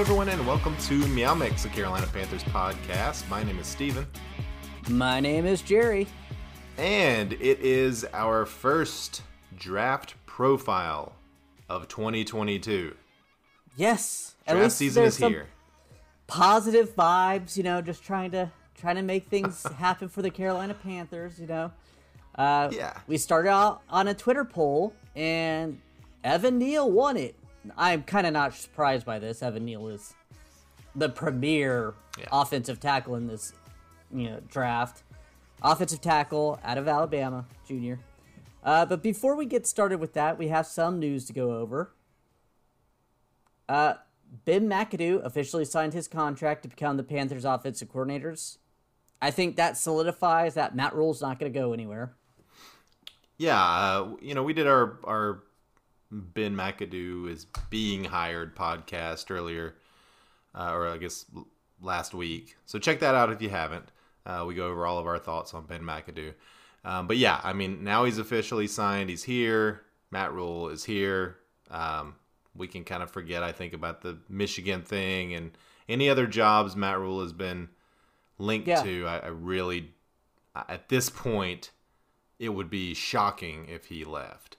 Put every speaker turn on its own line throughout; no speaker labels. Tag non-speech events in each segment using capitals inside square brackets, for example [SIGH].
Hello, everyone, and welcome to Meow Mix, a Carolina Panthers podcast. My name is Steven,
My name is Jerry.
and it is our first draft profile of 2022.
Yes, at
Draft
least
season is here.
Positive vibes, you know, just trying to trying to make things [LAUGHS] happen for the Carolina Panthers. You know, uh,
Yeah.
We started out on a Twitter poll, and Evan Neal won it. I'm kind of not surprised by this. Evan Neal is the premier
Yeah.
offensive tackle in this, you know, draft. Offensive tackle out of Alabama, junior. Uh, but before we get started with that, we have some news to go over. Uh, Ben McAdoo officially signed his contract to become the Panthers' offensive coordinators. I think that solidifies that Matt Rhule's not going to go anywhere.
Yeah, uh, you know, we did our our Ben McAdoo is being hired podcast earlier, uh, or I guess last week. So check that out if you haven't. Uh, we go over all of our thoughts on Ben McAdoo. Um, but yeah, I mean, now he's officially signed. He's here. Matt Rhule is here. Um, we can kind of forget, I think, about the Michigan thing and any other jobs Matt Rhule has been linked
Yeah.
to. I, I really, at this point, it would be shocking if he left.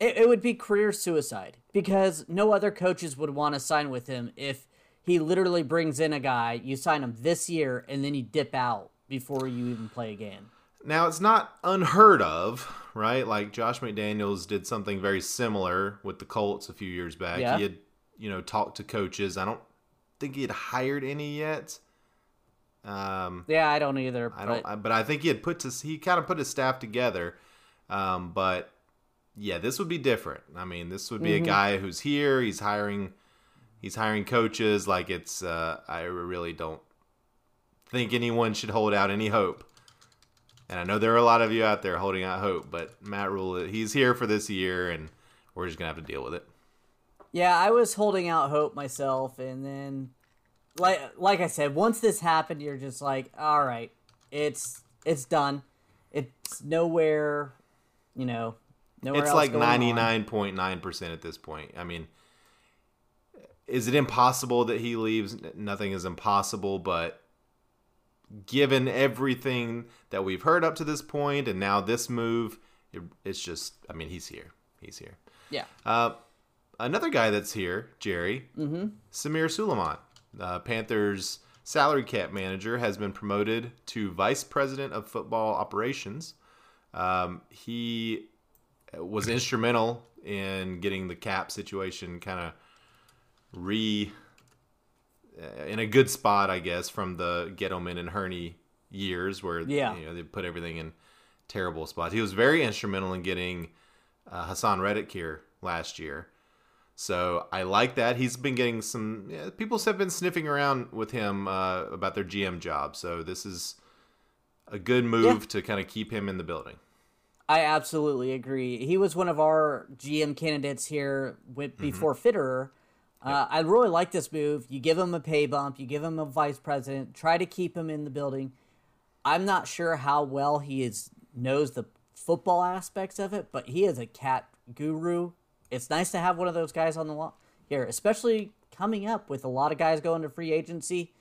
It, it would be career suicide because no other coaches would want to sign with him if he literally brings in a guy, you sign him this year, and then you dip out before you even play a game.
Now, it's not unheard of, right? Like Josh McDaniels did something very similar with the Colts a few years back.
Yeah.
He had, you know, talked to coaches. I don't think he had hired any yet. Um,
Yeah, I don't either.
I don't,
but-
I- but I think he had put to, he kind of put his staff together. Um, but yeah, this would be different. I mean, this would be
Mm-hmm.
a guy who's here. He's hiring, he's hiring coaches. Like it's, uh, I really don't think anyone should hold out any hope. And I know there are a lot of you out there holding out hope, but Matt Rhule, he's here for this year, and we're just gonna have to deal with it.
Yeah, I was holding out hope myself, and then, like like I said, once this happened, you're just like, all right, it's it's done. It's nowhere, you know, nowhere
it's like ninety nine point nine percent at this point. I mean, is it impossible that he leaves? Nothing is impossible, but given everything that we've heard up to this point, and now this move, it, it's just. I mean, he's here. He's here.
Yeah,
Uh, another guy that's here, Jerry,
Mm-hmm.
Samir Suleiman, uh, Panthers salary cap manager, has been promoted to vice president of football operations. Um, he was instrumental in getting the cap situation kind of re uh, in a good spot, I guess, from the Gettleman and Hurney years where
Yeah.
you know they put everything in terrible spots. He was very instrumental in getting uh, Haason Reddick here last year. So I like that. He's been getting some yeah, people have been sniffing around with him uh, about their GM job. So this is a good move
Yeah.
to kind of keep him in the building.
I absolutely agree. He was one of our GM candidates here with,
Mm-hmm.
before Fitterer. Uh, I really like this move. You give him a pay bump, you give him a vice president, try to keep him in the building. I'm not sure how well he is knows the football aspects of it, but he is a cat guru. It's nice to have one of those guys on the line here, especially coming up with a lot of guys going to free agency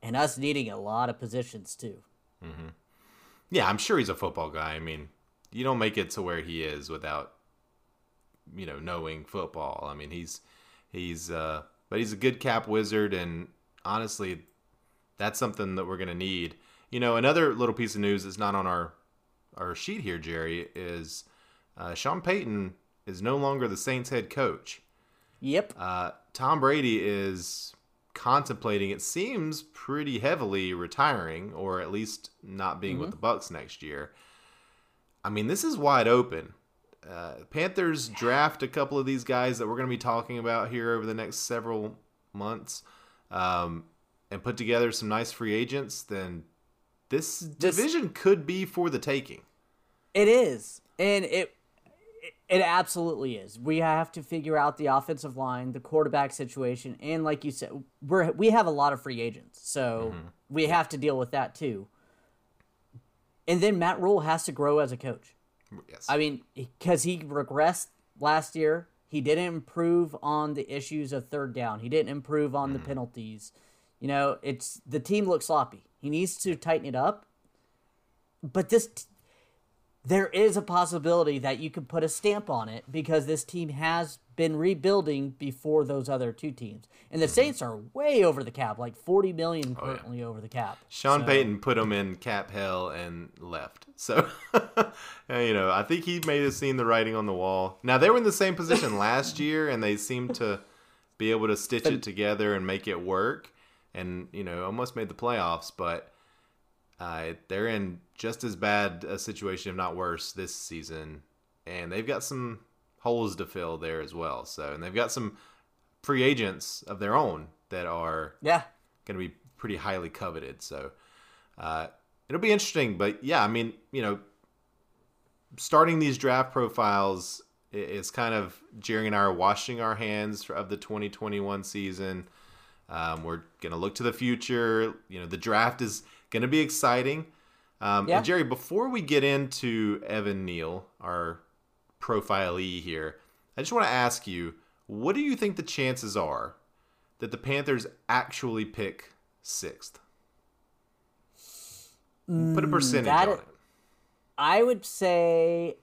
and us needing a lot of positions too.
Yeah, I'm sure he's a football guy. I mean, you don't make it to where he is without you know knowing football. I mean, he's he's uh but he's a good cap wizard and honestly that's something that we're going to need. You know, another little piece of news that's not on our our sheet here, Jerry, is uh, Sean Payton is no longer the Saints head coach.
Yep.
Uh, Tom Brady is contemplating, it seems, pretty heavily retiring, or at least not being with the Bucs next year. I mean, this is wide open. Uh, Panthers draft a couple of these guys that we're going to be talking about here over the next several months, um, and put together some nice free agents. Then this division could be for the taking.
It is, and it it absolutely is. We have to figure out the offensive line, the quarterback situation, and like you said, we're we have a lot of free agents, so we have to deal with that too. And then Matt Rhule has to grow as a coach.
Yes.
I mean, because he regressed last year He didn't improve on the issues of third down. He didn't improve on the mm-hmm. penalties. You know, it's the team looks sloppy. He needs to tighten it up. But this there is a possibility that you could put a stamp on it because this team has been rebuilding before those other two teams. And the Saints are way over the cap, like 40 million currently over the cap.
Sean
So-
Payton put them in cap hell and left. So, [LAUGHS] you know, I think he may have seen the writing on the wall. Now, they were in the same position [LAUGHS] last year, and they seemed to be able to stitch it together and make it work and, you know, almost made the playoffs. But uh, they're in just as bad a situation, if not worse, this season. And they've got some holes to fill there as well. So, and they've got some free agents of their own that are
Yeah.
going to be pretty highly coveted. So uh, it'll be interesting. But yeah, I mean, you know, starting these draft profiles is kind of Jerry and I are washing our hands of the 2021 season. Um, we're going to look to the future. You know, the draft is going to be exciting. Um,
Yeah.
And Jerry, before we get into Evan Neal, our profilee here, I just want to ask you, what do you think the chances are that the Panthers actually pick sixth? Put a hmm, percentage
that
on it.
I would say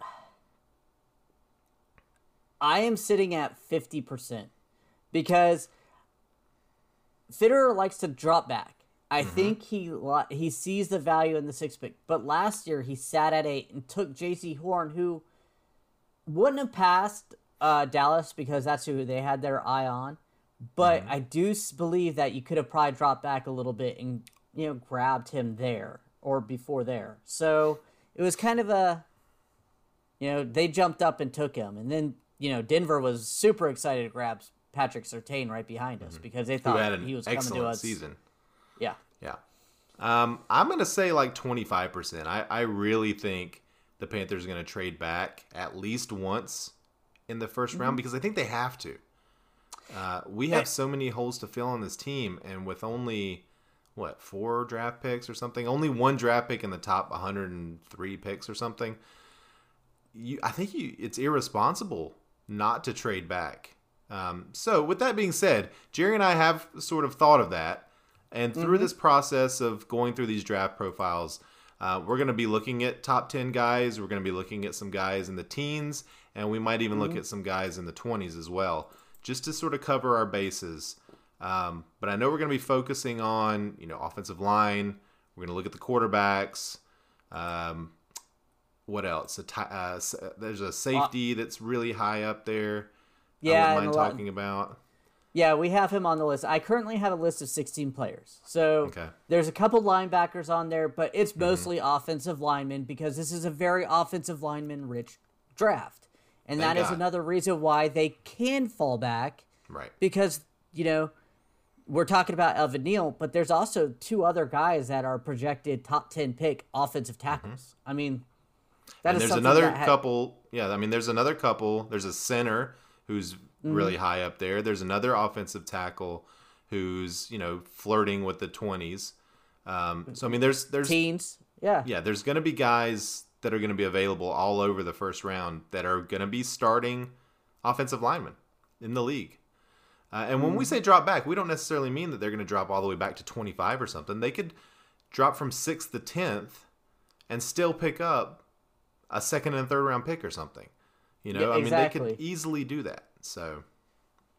I am sitting at 50% because Fitterer likes to drop back. I mm-hmm. think he he sees the value in the six pick, but last year he sat at eight and took Jaycee Horn, who wouldn't have passed uh, Dallas because that's who they had their eye on. But I do believe that you could have probably dropped back a little bit and you know grabbed him there or before there. So it was kind of a you know they jumped up and took him, and then you know Denver was super excited to grab Patrick Surtain right behind us because they
Mm-hmm.
Thought he was coming to us.
season.
Yeah,
Yeah. Um, I'm going to say like 25%. I, I really think the Panthers are going to trade back at least once in the 1st
Mm-hmm.
round because I think they have to. Uh, we have so many holes to fill on this team, and with only what four draft picks or something, only one draft pick in the top 103 picks or something. You, I think you, it's irresponsible not to trade back. Um, so, with that being said, Jerry and I have sort of thought of that, and through this process of going through these draft profiles, uh, we're going to be looking at top 10 guys. We're going to be looking at some guys in the teens, and we might even look at some guys in the 20s as well, just to sort of cover our bases. Um, but I know we're going to be focusing on, you know, offensive line. We're going to look at the quarterbacks. Um, what else? A ti- uh, s- there's a safety that's really high up there.
Yeah,
I
wouldn't
mind talking about.
Yeah. We have him on the list. I currently have a list of 16 players. So
Okay. Mm-hmm.
there's a couple linebackers on there, but it's mostly offensive linemen because this is a very offensive lineman rich draft, and
Thank
that is
God.
another reason why they can fall back
Right.
because you know we're talking about Evan Neal, but there's also two other guys that are projected top ten pick offensive tackles. I mean, that
Mm-hmm. and
is
there's another
ha-
couple. Yeah, I mean, there's another couple. There's a center who's
Mm-hmm.
really high up there. There's another offensive tackle who's you know flirting with the 20s. Um, so I mean, there's there's
teens. Yeah,
yeah, there's going to be guys that are going to be available all over the first round that are going to be starting offensive linemen in the league. Uh, and when we say drop back, we don't necessarily mean that they're going to drop all the way back to 25 or something. They could drop from 6th to 10th and still pick up a second and third round pick or something. You know,
Yeah,
I mean, they
exactly.
could easily do that. So,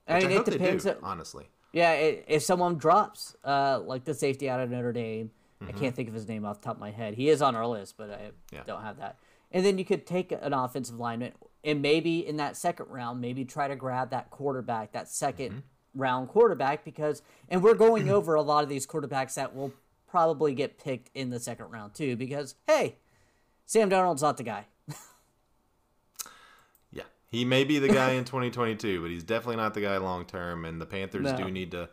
I
which I,
mean, it depends.
do,
on-
honestly.
Yeah, i if someone drops, uh, like the safety out of Notre Dame,
Mm-hmm.
I can't think of his name off the top of my head. He is on our list, but I
Yeah.
don't have that. And then you could take an offensive lineman and maybe in that second round, maybe try to grab that quarterback, that 2nd
Mm-hmm.
round quarterback, because and we're going [CLEARS THROAT] over a lot of these quarterbacks that will probably get picked in the second round too, because hey, Sam Darnold's not the guy.
Yeah, he may be the guy [LAUGHS] in 2022, but he's definitely not the guy long term. And the Panthers
No.
do need to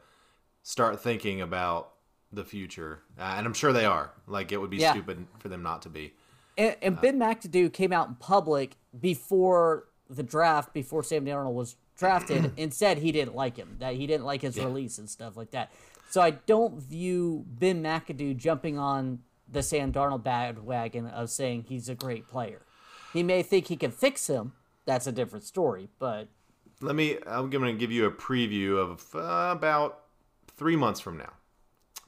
start thinking about the future, uh, and I'm sure they are. Like it would be
Yeah.
stupid for them not to be.
And, and Ben McAdoo came out in public before the draft, before Sam Darnold was drafted, [CLEARS THROAT] and said he didn't like him, that he didn't like his release and stuff like that. So I don't view Ben McAdoo jumping on the Sam Darnold bandwagon of saying he's a great player. He may think he can fix him. That's a different story, but
let me. I'm going to give you a preview of uh, about three months from now.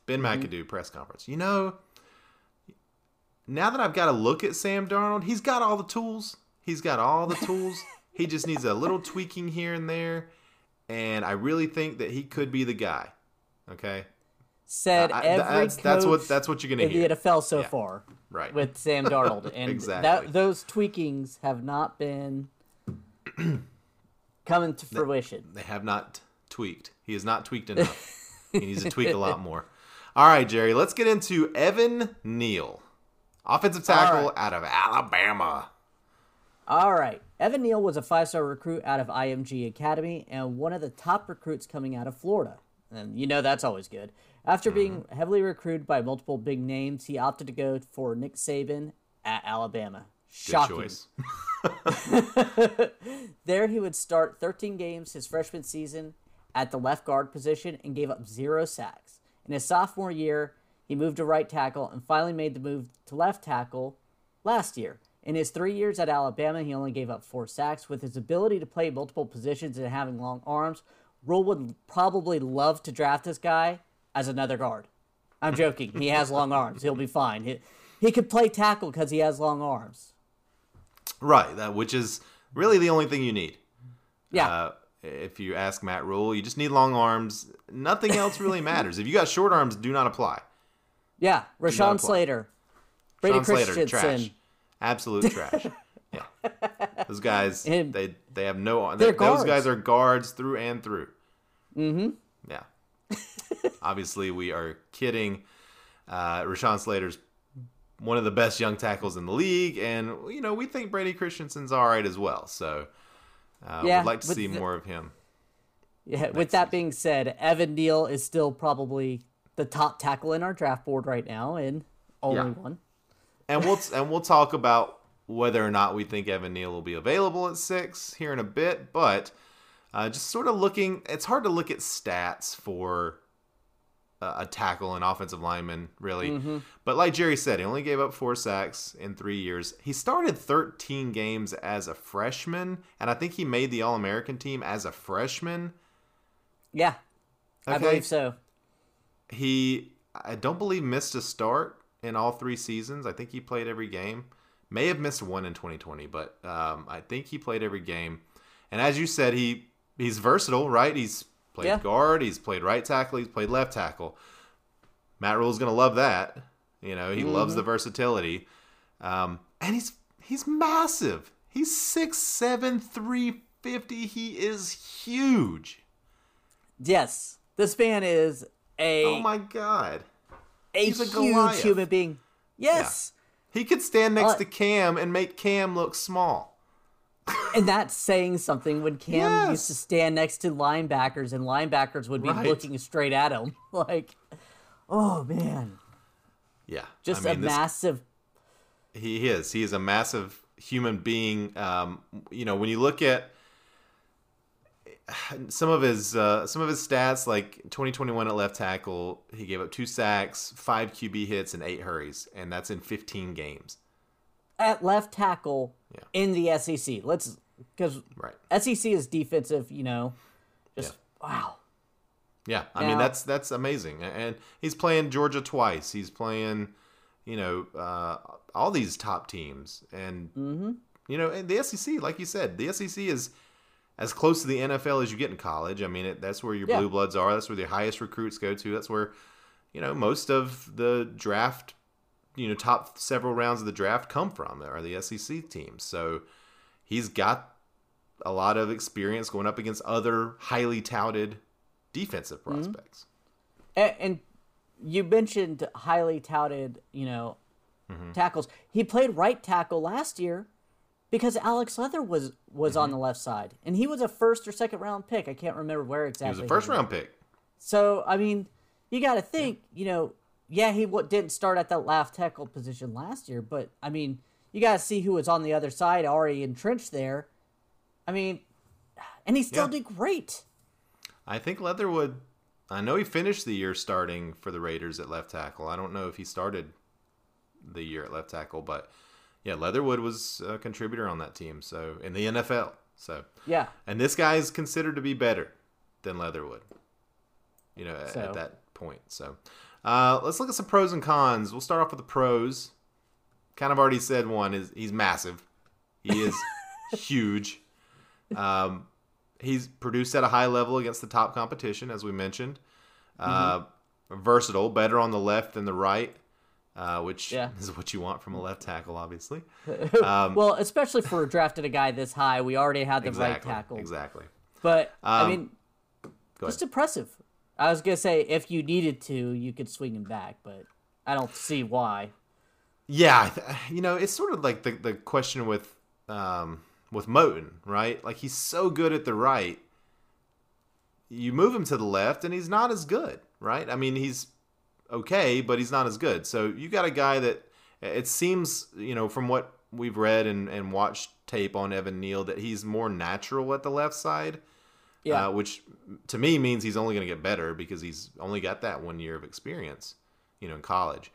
Ben McAdoo press conference. You know, now that I've got to look at Sam Darnold, he's got all the tools. He's got all the tools. he [LAUGHS] just needs a little tweaking here and there, and I really think that he could be the guy. Okay,
Said
I-
every
that's, that's what that's what you're going
in
to hear.
the NFL so
Yeah.
far
Right.
with Sam Darnold, [LAUGHS] and
Exactly.
that, those tweakings have not been [CLEARS THROAT] coming to fruition.
They have not tweaked. He has not tweaked enough. he needs to tweak a lot more. [LAUGHS] All right, Jerry, let's get into Evan Neal, offensive tackle
right.
out of Alabama.
All right. Evan Neal was a five star recruit out of IMG Academy and one of the top recruits coming out of Florida. And you know that's always good. After being
Mm-hmm.
heavily recruited by multiple big names, he opted to go for Nick Saban at Alabama. Shocking. [LAUGHS] [LAUGHS] There he would start 13 games his freshman season at the left guard position and gave up zero sacks. In his sophomore year, he moved to right tackle and finally made the move to left tackle last year. In his three years at Alabama, he only gave up four sacks. With his ability to play multiple positions and having long arms, Rhule would probably love to draft this guy as another guard. I'm joking. He has long arms. He'll be fine. He, he could play tackle because he has long arms.
Right, that which is really the only thing you need.
Yeah.
Uh, if you ask Matt Rhule, you just need long arms. Nothing else really [LAUGHS] matters. If you got short arms, do not apply.
Yeah, Rashawn. Slater, Brady
Sean Slater,
Christensen.
trash, absolute trash. [LAUGHS] yeah, those guys,
And
they they have no.
they're
those guys are guards through and through. Mm-hmm. Yeah. Obviously, we are kidding. Uh, Rashawn Slater's one of the best young tackles in the league, and you know we think Brady Christensen's all right as well. So, uh,
Yeah,
we'd like to see
the-
more of him.
Yeah, with that being said, Evan Neal is still probably the top tackle in our draft board right now, and only
Yeah.
one.
and we'll and we'll talk about whether or not we think Evan Neal will be available at six here in a bit. But uh, just sort of looking, it's hard to look at stats for a, tackle and offensive lineman, really. But like Jerry said, he only gave up four sacks in three years. He started 13 games as a freshman, and I think he made the All American team as a freshman.
Yeah, I believe so.
He, I don't believe, missed a start in all three seasons. I think he played every game. May have missed one in 2020, but um, I think he played every game. And as you said, he he's versatile, right? He's played
Yeah.
guard, he's played right tackle, he's played left tackle. Matt Rhule's gonna love that. You know, he loves the versatility. Um, and he's he's massive. He's 6'7", 350. He is huge.
Yes, this man is a
Oh my god.
a
he's a
huge
Goliath.
human being. Yes,
He could stand next
Uh,
to Cam and make Cam look small.
And that's saying something. When Cam used to stand next to linebackers, and linebackers would be
Right.
looking straight at him, [LAUGHS] like, oh man,
Yeah,
just
I mean,
a
this-
massive.
He is. He is a massive human being. Um, you know, when you look at [SIGHS] some of his uh, some of his stats, like 2021 at left tackle, he gave up two sacks, five QB hits, and eight hurries, and that's in 15 games.
At left tackle
Yeah.
in the SEC. Let's because
Right.
SEC is defensive. You know, just wow.
Yeah, I mean that's that's amazing, and he's playing Georgia twice. He's playing, you know, uh, all these top teams, and
Mm-hmm.
you know, and the SEC, like you said, the SEC is as close to the NFL as you get in college. I mean, it, that's where your
Yeah.
blue bloods are. That's where the highest recruits go to. That's where, you know, most of the draft, you know, top several rounds of the draft come from are the SEC teams. So he's got a lot of experience going up against other highly touted defensive
Mm-hmm.
prospects.
And, and you mentioned highly touted, you know,
Mm-hmm.
tackles. He played right tackle last year because Alex Leatherwood was was on the left side, and he was a first or second round pick. I can't remember where
He
exactly.
was a first round pick.
So I mean, you got to think, you know, yeah, he w- didn't start at that left tackle position last year, but I mean, you got to see who was on the other side already entrenched there. I mean, and he still
Yeah.
did great.
I think Leatherwood. I know he finished the year starting for the Raiders at left tackle. I don't know if he started the year at left tackle, but yeah, Leatherwood was a contributor on that team. So in the NFL, So
Yeah.
and this guy is considered to be better than Leatherwood. You know, at, at that point. So uh, let's look at some pros and cons. We'll start off with the pros. Kind of already said one is he's massive. He is [LAUGHS] huge. Um, he's produced at a high level against the top competition, as we mentioned. Uh, Versatile, better on the left than the right, uh, which
Yeah.
is what you want from a left tackle, obviously. [LAUGHS]
well, especially for drafting a guy this high, we already had the
Exactly.
right tackle.
Exactly.
But I
Um,
mean, just impressive. I was gonna say if you needed to, you could swing him back, but I don't see why.
Yeah, you know, it's sort of like the the question with um with Moton, right? Like he's so good at the right. You move him to the left and he's not as good, right? I mean, he's okay, but he's not as good. So you got a guy that it seems, you know, from what we've read and, and watched tape on Evan Neal that he's more natural at the left side.
Yeah.
Uh, which to me means he's only going to get better because he's only got that one year of experience, you know, in college.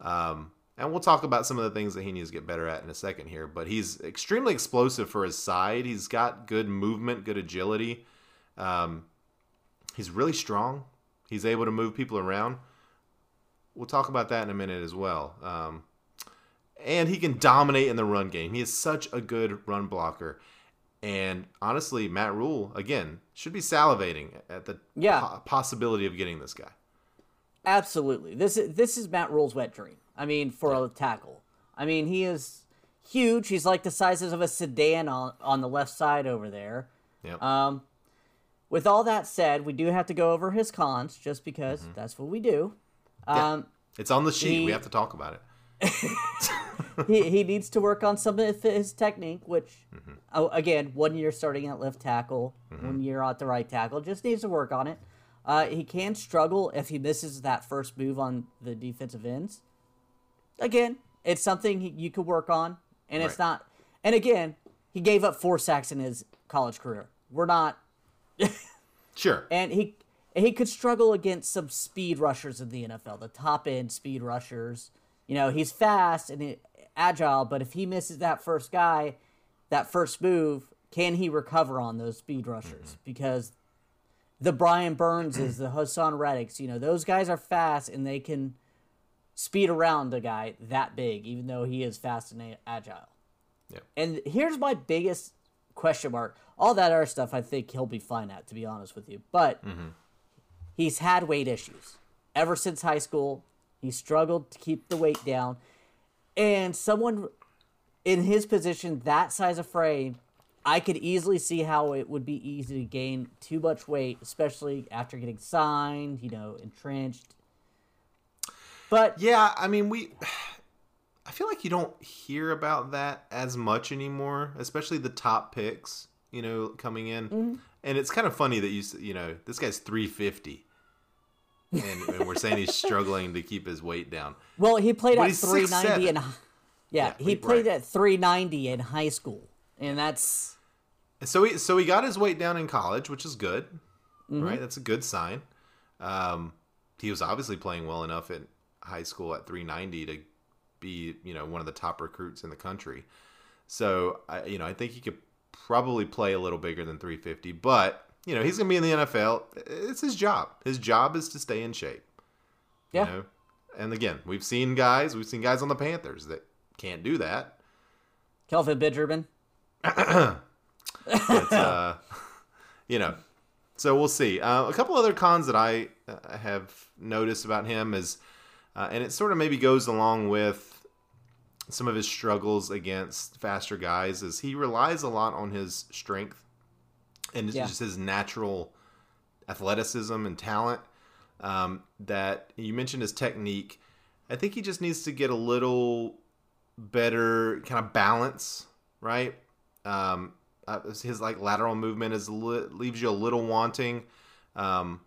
Um, and we'll talk about some of the things that he needs to get better at in a second here. But he's extremely explosive for his side. He's got good movement, good agility. Um, he's really strong. He's able to move people around. We'll talk about that in a minute as well. Um, and he can dominate in the run game. He is such a good run blocker. And honestly, Matt Rhule again should be salivating at the
Yeah.
po- possibility of getting this guy.
Absolutely. This is this is Matt Rhule's wet dream. I mean, for a tackle. I mean, he is huge. He's like the sizes of a sedan on on the left side over there.
Yep.
Um, with all that said, we do have to go over his cons, just because
Mm-hmm.
that's what we do. Um,
it's on the sheet.
he-
we have to talk about it. [LAUGHS] [LAUGHS]
he, he needs to work on some of his technique, which,
Mm-hmm.
oh, again, one year starting at left tackle, one year at the right tackle, just needs to work on it. Uh, he can struggle if he misses that first move on the defensive ends. Again, it's something he, you could work on, and it's not. And again, he gave up four sacks in his college career. We're not [LAUGHS]
Sure.
and he he could struggle against some speed rushers in the NFL, the top end speed rushers. You know, he's fast and he- agile, but if he misses that first guy, that first move, can he recover on those speed rushers? Mm-hmm. Because the Brian Burns is the Haason Reddicks, you know, those guys are fast and they can speed around a guy that big, even though he is fast and agile.
Yeah.
And here's my biggest question mark. All that other stuff, I think he'll be fine at, to be honest with you. But mm-hmm. he's had weight issues ever since high school. He struggled to keep the weight down. And someone in his position, that size of frame, I could easily see how it would be easy to gain too much weight, especially after getting signed, you know, entrenched. But
Yeah, I mean, we. [SIGHS] I feel like you don't hear about that as much anymore, especially the top picks, you know, coming in.
Mm-hmm.
And it's kind of funny that you, you know, this guy's 350. And, and we're saying he's struggling to keep his weight down.
Well, he played
But
at 390 in yeah,
Yeah,
he played
right.
at 390 in high school. And that's
So he so he got his weight down in college, which is good,
Mm-hmm.
right? That's a good sign. Um, he was obviously playing well enough in high school at 390 to be you know one of the top recruits in the country. So I you know I think he could probably play a little bigger than 350, but you know he's gonna be in the NFL. It's his job. His job is to stay in shape.
yeah.
You know? And again, we've seen guys, we've seen guys on the Panthers that can't do that.
Kelvin.
But, uh, [LAUGHS] you know, so we'll see. Uh, a couple other cons that I uh, have noticed about him is, uh, and it sort of maybe goes along with some of his struggles against faster guys, is he relies a lot on his strength and
Yeah.
just his natural athleticism and talent. Um, that you mentioned his technique. I think he just needs to get a little better kind of balance, right? Um, uh, his like lateral movement is li- leaves you a little wanting, um,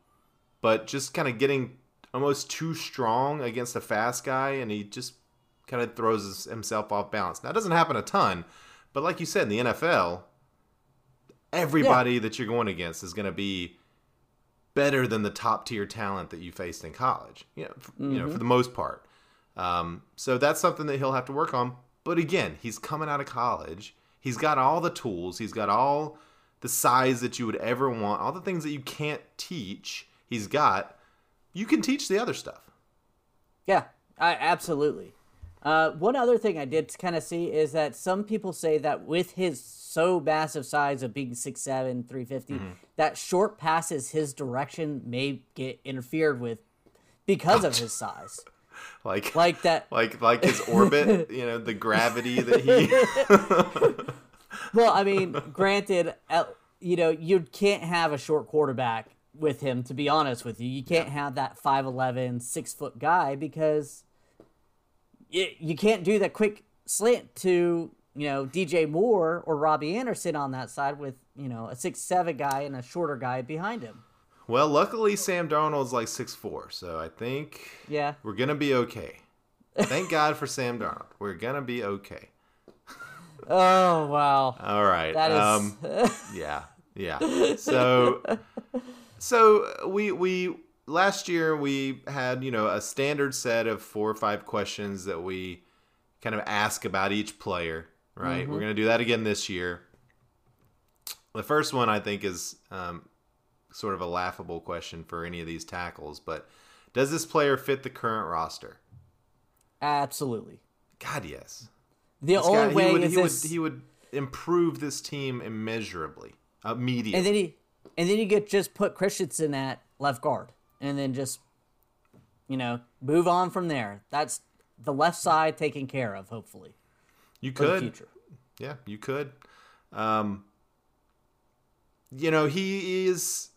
but just kind of getting almost too strong against a fast guy, and he just kind of throws his, himself off balance. Now, it doesn't happen a ton, but like you said, in the NFL, everybody that you're going against is going to be better than the top tier talent that you faced in college. You know, f- you know, for the most part. Um, so that's something that he'll have to work on. But again, he's coming out of college. He's got all the tools. He's got all the size that you would ever want. All the things that you can't teach. He's got. You can teach the other stuff.
Yeah, I, absolutely. Uh, one other thing I did kind of see is that some people say that with his so massive size of being 6'7", 350, mm-hmm. that short passes his direction may get interfered with because of his size. [LAUGHS]
like
like that [LAUGHS]
like like his orbit, [LAUGHS] you know, the gravity that he
Well, I mean, granted, you know, you can't have a short quarterback with him to be honest with you. You can't yeah. have that 5'11, 6 foot guy because it, you can't do that quick slant to you know DJ Moore or Robbie Anderson on that side with you know a six seven guy and a shorter guy behind him.
Well, luckily Sam Darnold's like six four, so I think
yeah
we're gonna be okay. Thank [LAUGHS] God for Sam Darnold. We're gonna be okay.
Oh wow!
All right. That is... Um, [LAUGHS] yeah, yeah. So, so we we last year we had you know a standard set of four or five questions that we kind of ask about each player right mm-hmm. we're going to do that again this year the first one i think is um, sort of a laughable question for any of these tackles but does this player fit the current roster
absolutely
god yes
the this only guy, way
he would,
is
he
this...
would he would improve this team immeasurably immediately
and then he and then you get just put christensen at left guard and then just you know move on from there. That's the left side taken care of. Hopefully,
you could. Yeah, you could. Um, you know, he is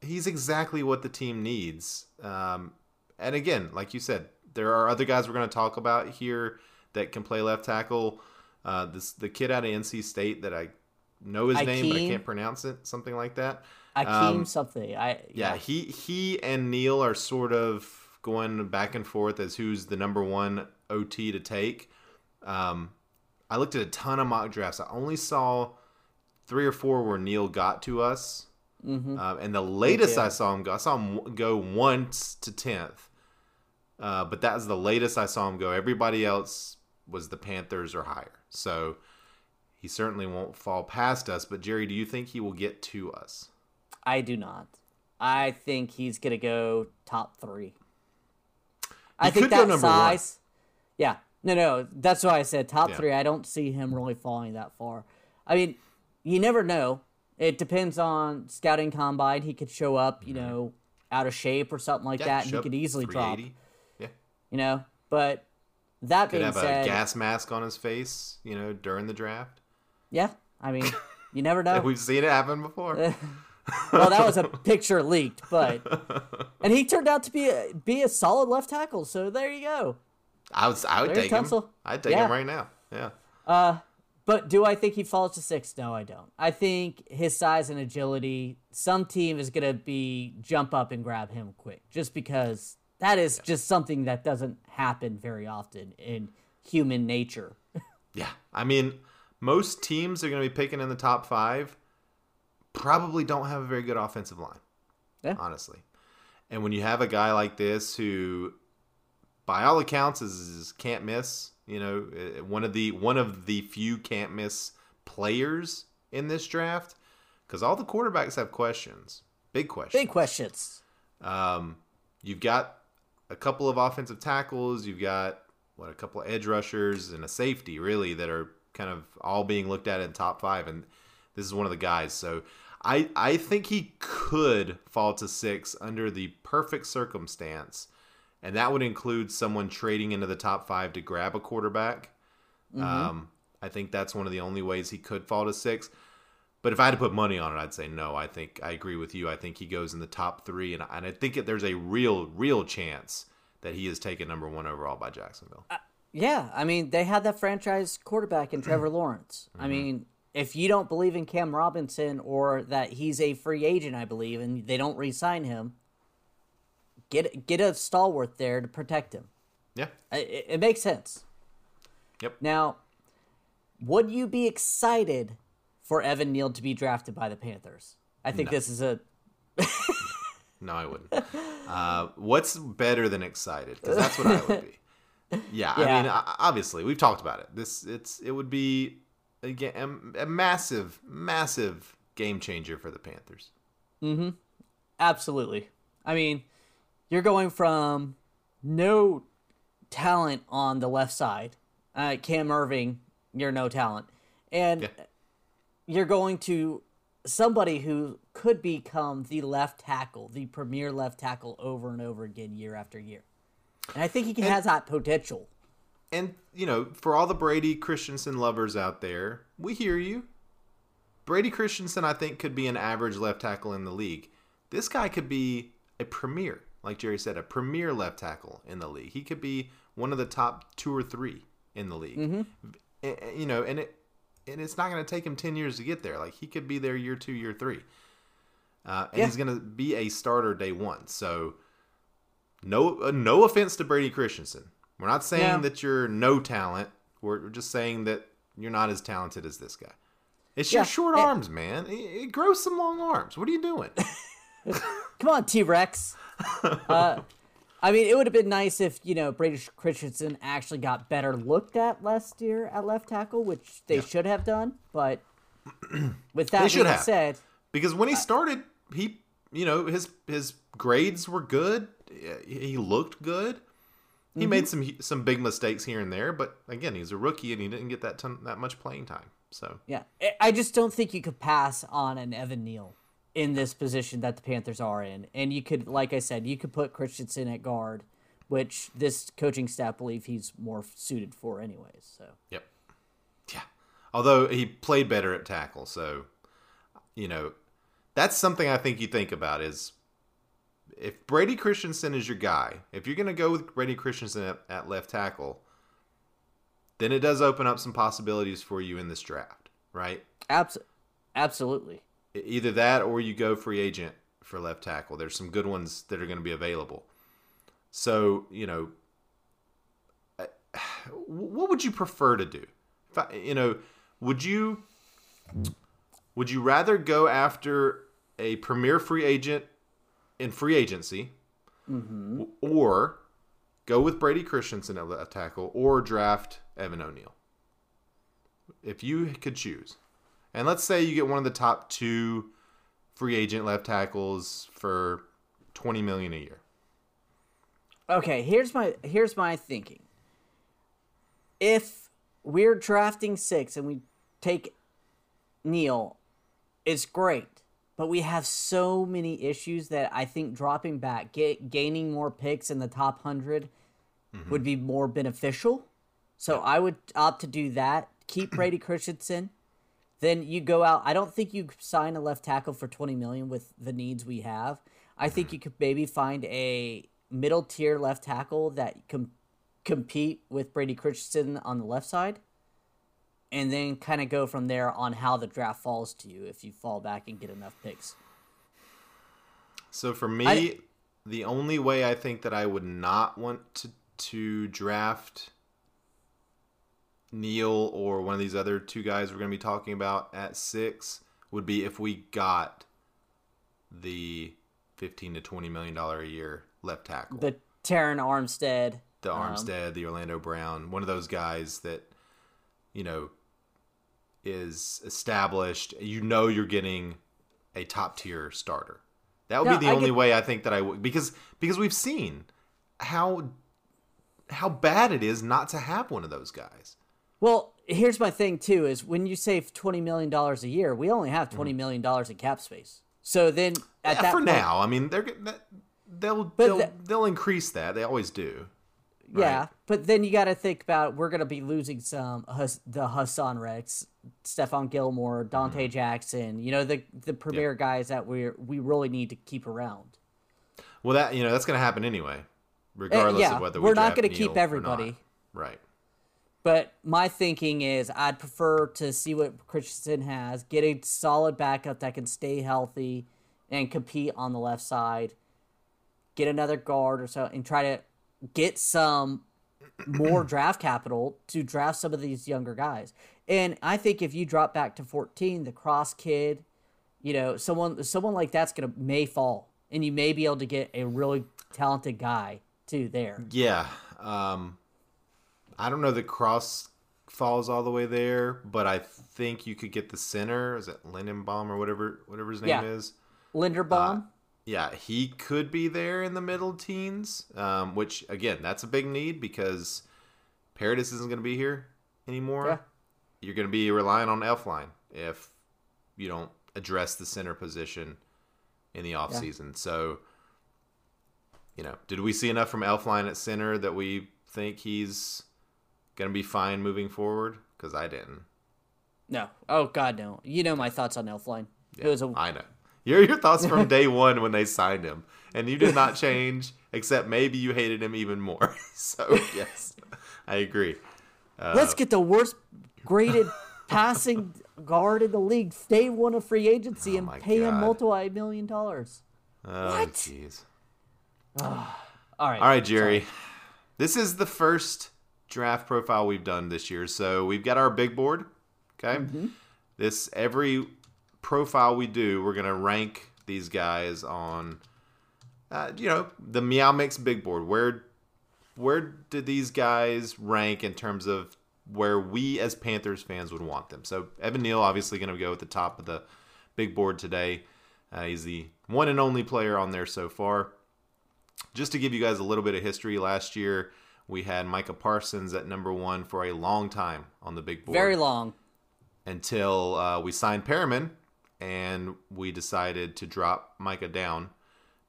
he's exactly what the team needs. Um, and again, like you said, there are other guys we're going to talk about here that can play left tackle. Uh, this the kid out of NC State that I know his name, but I can't pronounce it. Something like that.
Akeem um, something. I
yeah. yeah. He he and Neal are sort of going back and forth as who's the number one OT to take. Um, I looked at a ton of mock drafts. I only saw three or four where Neal got to us, mm-hmm. uh, and the latest I saw him go, I saw him go once to tenth. Uh, but that was the latest I saw him go. Everybody else was the Panthers or higher. So he certainly won't fall past us. But Jerry, do you think he will get to us?
I do not. I think he's gonna go top three. I think that size. One. Yeah, no, no. That's why I said top yeah. three. I don't see him really falling that far. I mean, you never know. It depends on scouting combine. He could show up, you mm-hmm. know, out of shape or something like yeah, that, and he could easily drop.
Yeah.
You know, but that
could
being
have
said,
a gas mask on his face, you know, during the draft.
Yeah, I mean, you never [LAUGHS] know.
We've seen it happen before. [LAUGHS]
well, that was a [LAUGHS] picture leaked, but and he turned out to be a, be a solid left tackle. So there you go.
I was I would Larry take Tunsil. him. I'd take yeah. him right now. Yeah.
Uh, but do I think he falls to six? No, I don't. I think his size and agility, some team is gonna be jump up and grab him quick, just because that is yeah. just something that doesn't happen very often in human nature. [LAUGHS]
yeah, I mean, most teams are gonna be picking in the top five probably don't have a very good offensive line. Yeah. Honestly. And when you have a guy like this who by all accounts is, is can't miss, you know, uh, one of the one of the few can't miss players in this draft cuz all the quarterbacks have questions. Big questions.
Big questions.
Um you've got a couple of offensive tackles, you've got what a couple of edge rushers and a safety really that are kind of all being looked at in top 5 and this is one of the guys. So I I think he could fall to six under the perfect circumstance, and that would include someone trading into the top five to grab a quarterback. Mm-hmm. Um, I think that's one of the only ways he could fall to six. But if I had to put money on it, I'd say no. I think I agree with you. I think he goes in the top three, and, and I think there's a real, real chance that he is taken number one overall by Jacksonville. Uh,
yeah, I mean they had that franchise quarterback in Trevor [CLEARS THROAT] Lawrence. Mm-hmm. I mean if you don't believe in Cam Robinson or that he's a free agent, I believe, and they don't re-sign him, get get a stalwart there to protect him.
Yeah,
it, it makes sense.
Yep.
Now, would you be excited for Evan Neal to be drafted by the Panthers? I think no. this is a. [LAUGHS]
no, I wouldn't. Uh, what's better than excited? Because that's what I would be. Yeah, [LAUGHS] yeah, I mean, obviously, we've talked about it. This, it's, it would be again a, a massive, massive game changer for the Panthers.
Mm-hmm. Absolutely. I mean, you're going from no talent on the left side, uh, Cam Erving, you're no talent, and
Yeah.
you're going to somebody who could become the left tackle, the premier left tackle over and over again, year after year. And I think he has that potential.
And you know, for all the Brady Christensen lovers out there, we hear you. Brady Christensen, I think, could be an average left tackle in the league. This guy could be a premier, like Jerry said, a premier left tackle in the league. He could be one of the top two or three in the league. Eh, eh, You know, and it and it's not going to take him ten years to get there. Like he could be there year two, year three, uh, and
Yeah.
he's going to be a starter day one. So, no, uh, no offense to Brady Christensen. We're not saying that you're no talent. We're just saying that you're not as talented as this guy. It's
Yeah,
your short
and-
arms, man. It, it grows some long arms. What are you doing? [LAUGHS]
Come on, T Rex. [LAUGHS] uh, I mean, it would have been nice if you know Brady Christensen actually got better looked at last year at left tackle, which they
Yeah.
should have done. But [CLEARS THROAT] with that being
have.
said,
Because when he started, he you know his his grades were good. He looked good. He
Mm-hmm.
made some some big mistakes here and there, but again, he's a rookie and he didn't get that ton, that much playing time. So
yeah, I just don't think you could pass on an Evan Neal in this position that the Panthers are in, and you could, like I said, you could put Christensen at guard, which this coaching staff believe he's more suited for, anyways. So
Yep. Yeah. Although he played better at tackle, so you know, that's something I think you think about is if Brady Christensen is your guy, if you're going to go with Brady Christensen at, at left tackle, then it does open up some possibilities for you in this draft, right?
abs- absolutely.
Either that or you go free agent for left tackle. There's some good ones that are going to be available. So, you know, what would you prefer to do? If I, you know, would you would you rather go after a premier free agent in free agency mm-hmm. or go with Brady Christensen at left tackle or draft Evan O'Neal? If you could choose. And let's say you get one of the top two free agent left tackles for 20 million a year.
Okay, here's my here's my thinking. If we're drafting six and we take Neal, it's great. But we have so many issues that I think dropping back, get, gaining more picks in the top 100 would mm-hmm. be more beneficial. So I would opt to do that. Keep Brady Christensen. Then you go out. I don't think you sign a left tackle for 20 million with the needs we have. I think you could maybe find a middle tier left tackle that can compete with Brady Christensen on the left side. And then kind of go from there on how the draft falls to you if you fall back and get enough picks.
So for me,
I-
the only way I think that I would not want to to draft Neal or one of these other two guys we're going to be talking about at six would be if we got the fifteen to twenty million dollar a year left tackle,
The Terron Armstead.
the
um,
Armstead, the Orlando Brown, one of those guys that you know is established. You know you're getting a top tier starter. That would
No,
be the
I
only
get-
way I think that I would because because we've seen how how bad it is not to have one of those guys.
Well, here's my thing too: is when you save twenty million dollars a year, we only have twenty million dollars in cap space. So then, at
Yeah,
that
for
point,
now, I mean they're that, they'll they'll,
the-
they'll increase that. They always do.
yeah. But then you got to think about we're going to be losing some the Hassan Rex, Stephon Gilmore, Donte
Mm-hmm.
Jackson. You know the the premier guys that we we really need to keep around.
Well, that you know that's going to happen anyway, regardless
yeah,
of whether
we're
we
not
going to
keep everybody.
Right.
But my thinking is I'd prefer to see what Christensen has, get a solid backup that can stay healthy and compete on the left side, get another guard or so, and try to get some more [CLEARS THROAT] draft capital to draft some of these younger guys. And I think if you drop back to 14, the cross kid, you know, someone someone like that's gonna may fall. And you may be able to get a really talented guy too there.
Yeah. Um, I don't know that Cross falls all the way there, but I think you could get the center. Is it Lindenbaum or whatever whatever his name
Yeah.
is?
Linderbaum.
Yeah, he could be there in the middle teens, um, which again, that's a big need because Paradis isn't going to be here anymore.
Yeah.
You're going to be relying on Elflein if you don't address the center position in the offseason. So, you know, did we see enough from Elflein at center that we think he's going to be fine moving forward? Because I didn't.
no. Oh God, no. You know my thoughts on Elflein. It was a
I know. Your your thoughts from day [LAUGHS] one when they signed him, and you did not change, except maybe you hated him even more. [LAUGHS] So yes, I agree. Uh,
let's get the worst graded passing guard in the league. Stay one of free agency and
Oh my
pay him multi million dollars.
Oh,
What?
jeez. [SIGHS]
All right.
All right, Jerry. This is the first draft profile we've done this year. So we've got our big board. Okay. This every profile we do, we're gonna rank these guys on, uh, you know, the Meow Mix big board. Where, where did these guys rank in terms of where we as Panthers fans would want them? So Evan Neal obviously gonna go at the top of the big board today. Uh, he's the one and only player on there so far just to give you guys a little bit of history, last year we had Micah Parsons at number one for a long time on the big board.
Very long.
Until uh, we signed Perryman and we decided to drop Micah down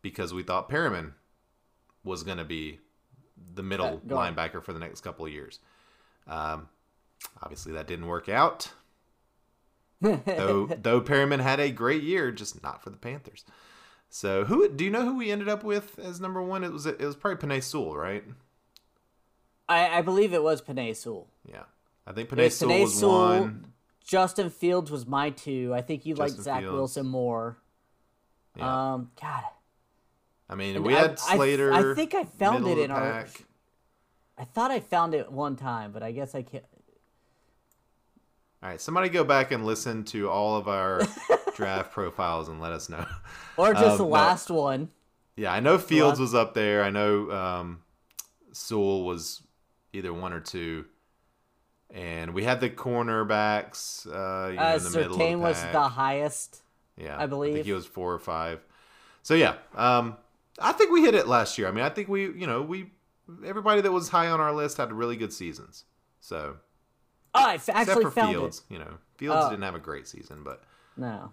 because we thought Perryman was going to be the middle
Uh, go on.
linebacker for the next couple of years. Um, obviously, that didn't work out. [LAUGHS] though, though Perryman had a great year, just not for the Panthers. So, who do you know who we ended up with as number one? It was it was probably Penei Sewell, right?
I, I believe it was Penei Sewell.
Yeah, I think Penei
was
Sewell
Penei
was
Sewell.
one.
Justin Fields was my two. I think you liked
Justin
Zach
Fields.
Wilson more.
Yeah.
Um, God,
I mean,
and
we
I-
had Slater.
I think I found it in our- I thought I found it one time, but I guess I can't.
All right, somebody go back and listen to all of our [LAUGHS] draft profiles and let us know.
Or just
Um,
the
no.
last one.
Yeah, I know Fields was up there. I know um, Sewell was either one or two. And we had the cornerbacks uh, you know,
Uh,
in the middle of the
was
pack.
the highest.
Yeah,
I believe.
think he was four or five. So yeah, um, I think we hit it last year. I mean, I think we, you know, we everybody that was high on our list had really good seasons. So
Oh, I f-
except
actually
for
found
Fields, you know, Fields
Oh.
didn't have a great season, but.
No,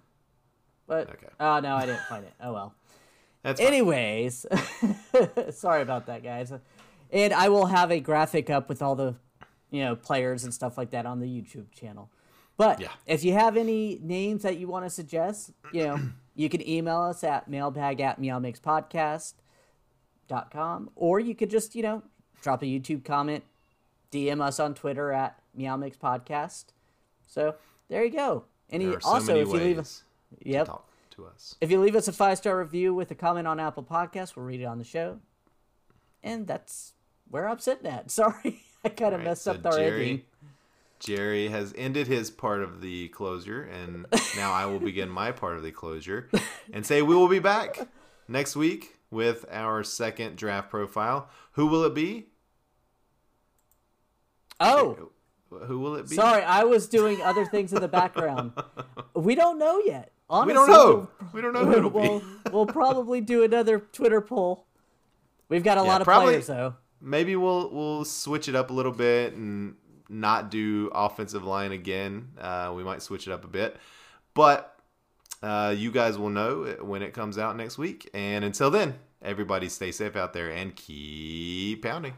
but
Okay.
oh no, I didn't find it. Oh well.
that's fine.
Anyways, [LAUGHS] sorry about that, guys. And I will have a graphic up with all the, you know, players and stuff like that on the YouTube channel. But
Yeah.
if you have any names that you want to suggest, you know, [CLEARS THROAT] you can email us at mailbag at meowmixpodcast.com or you could just, you know, drop a YouTube comment, DM us on Twitter at meowmixpodcast. So there you go. Any
so
also if you leave
to
yep.
talk to us.
If you leave us a five star review with a comment on Apple Podcasts, we'll read it on the show. And that's where I'm sitting at. [LAUGHS] Sorry, I kind of
right,
messed
so
up our
Jerry-
ending.
Jerry has ended his part of the closure, and [LAUGHS] now I will begin my part of the closure and say we will be back next week with our second draft profile. Who will it be?
Oh,
Who will it be?
sorry, I was doing other things in the background. [LAUGHS] We don't know yet. Honestly,
We don't know. We don't know who it'll
We'll,
be.
we'll probably do another Twitter poll. We've got a
Yeah,
lot of
probably-
players, though.
Maybe we'll we'll switch it up a little bit and not do offensive line again. Uh, we might switch it up a bit, but uh, you guys will know when it comes out next week. And until then, everybody stay safe out there and keep pounding.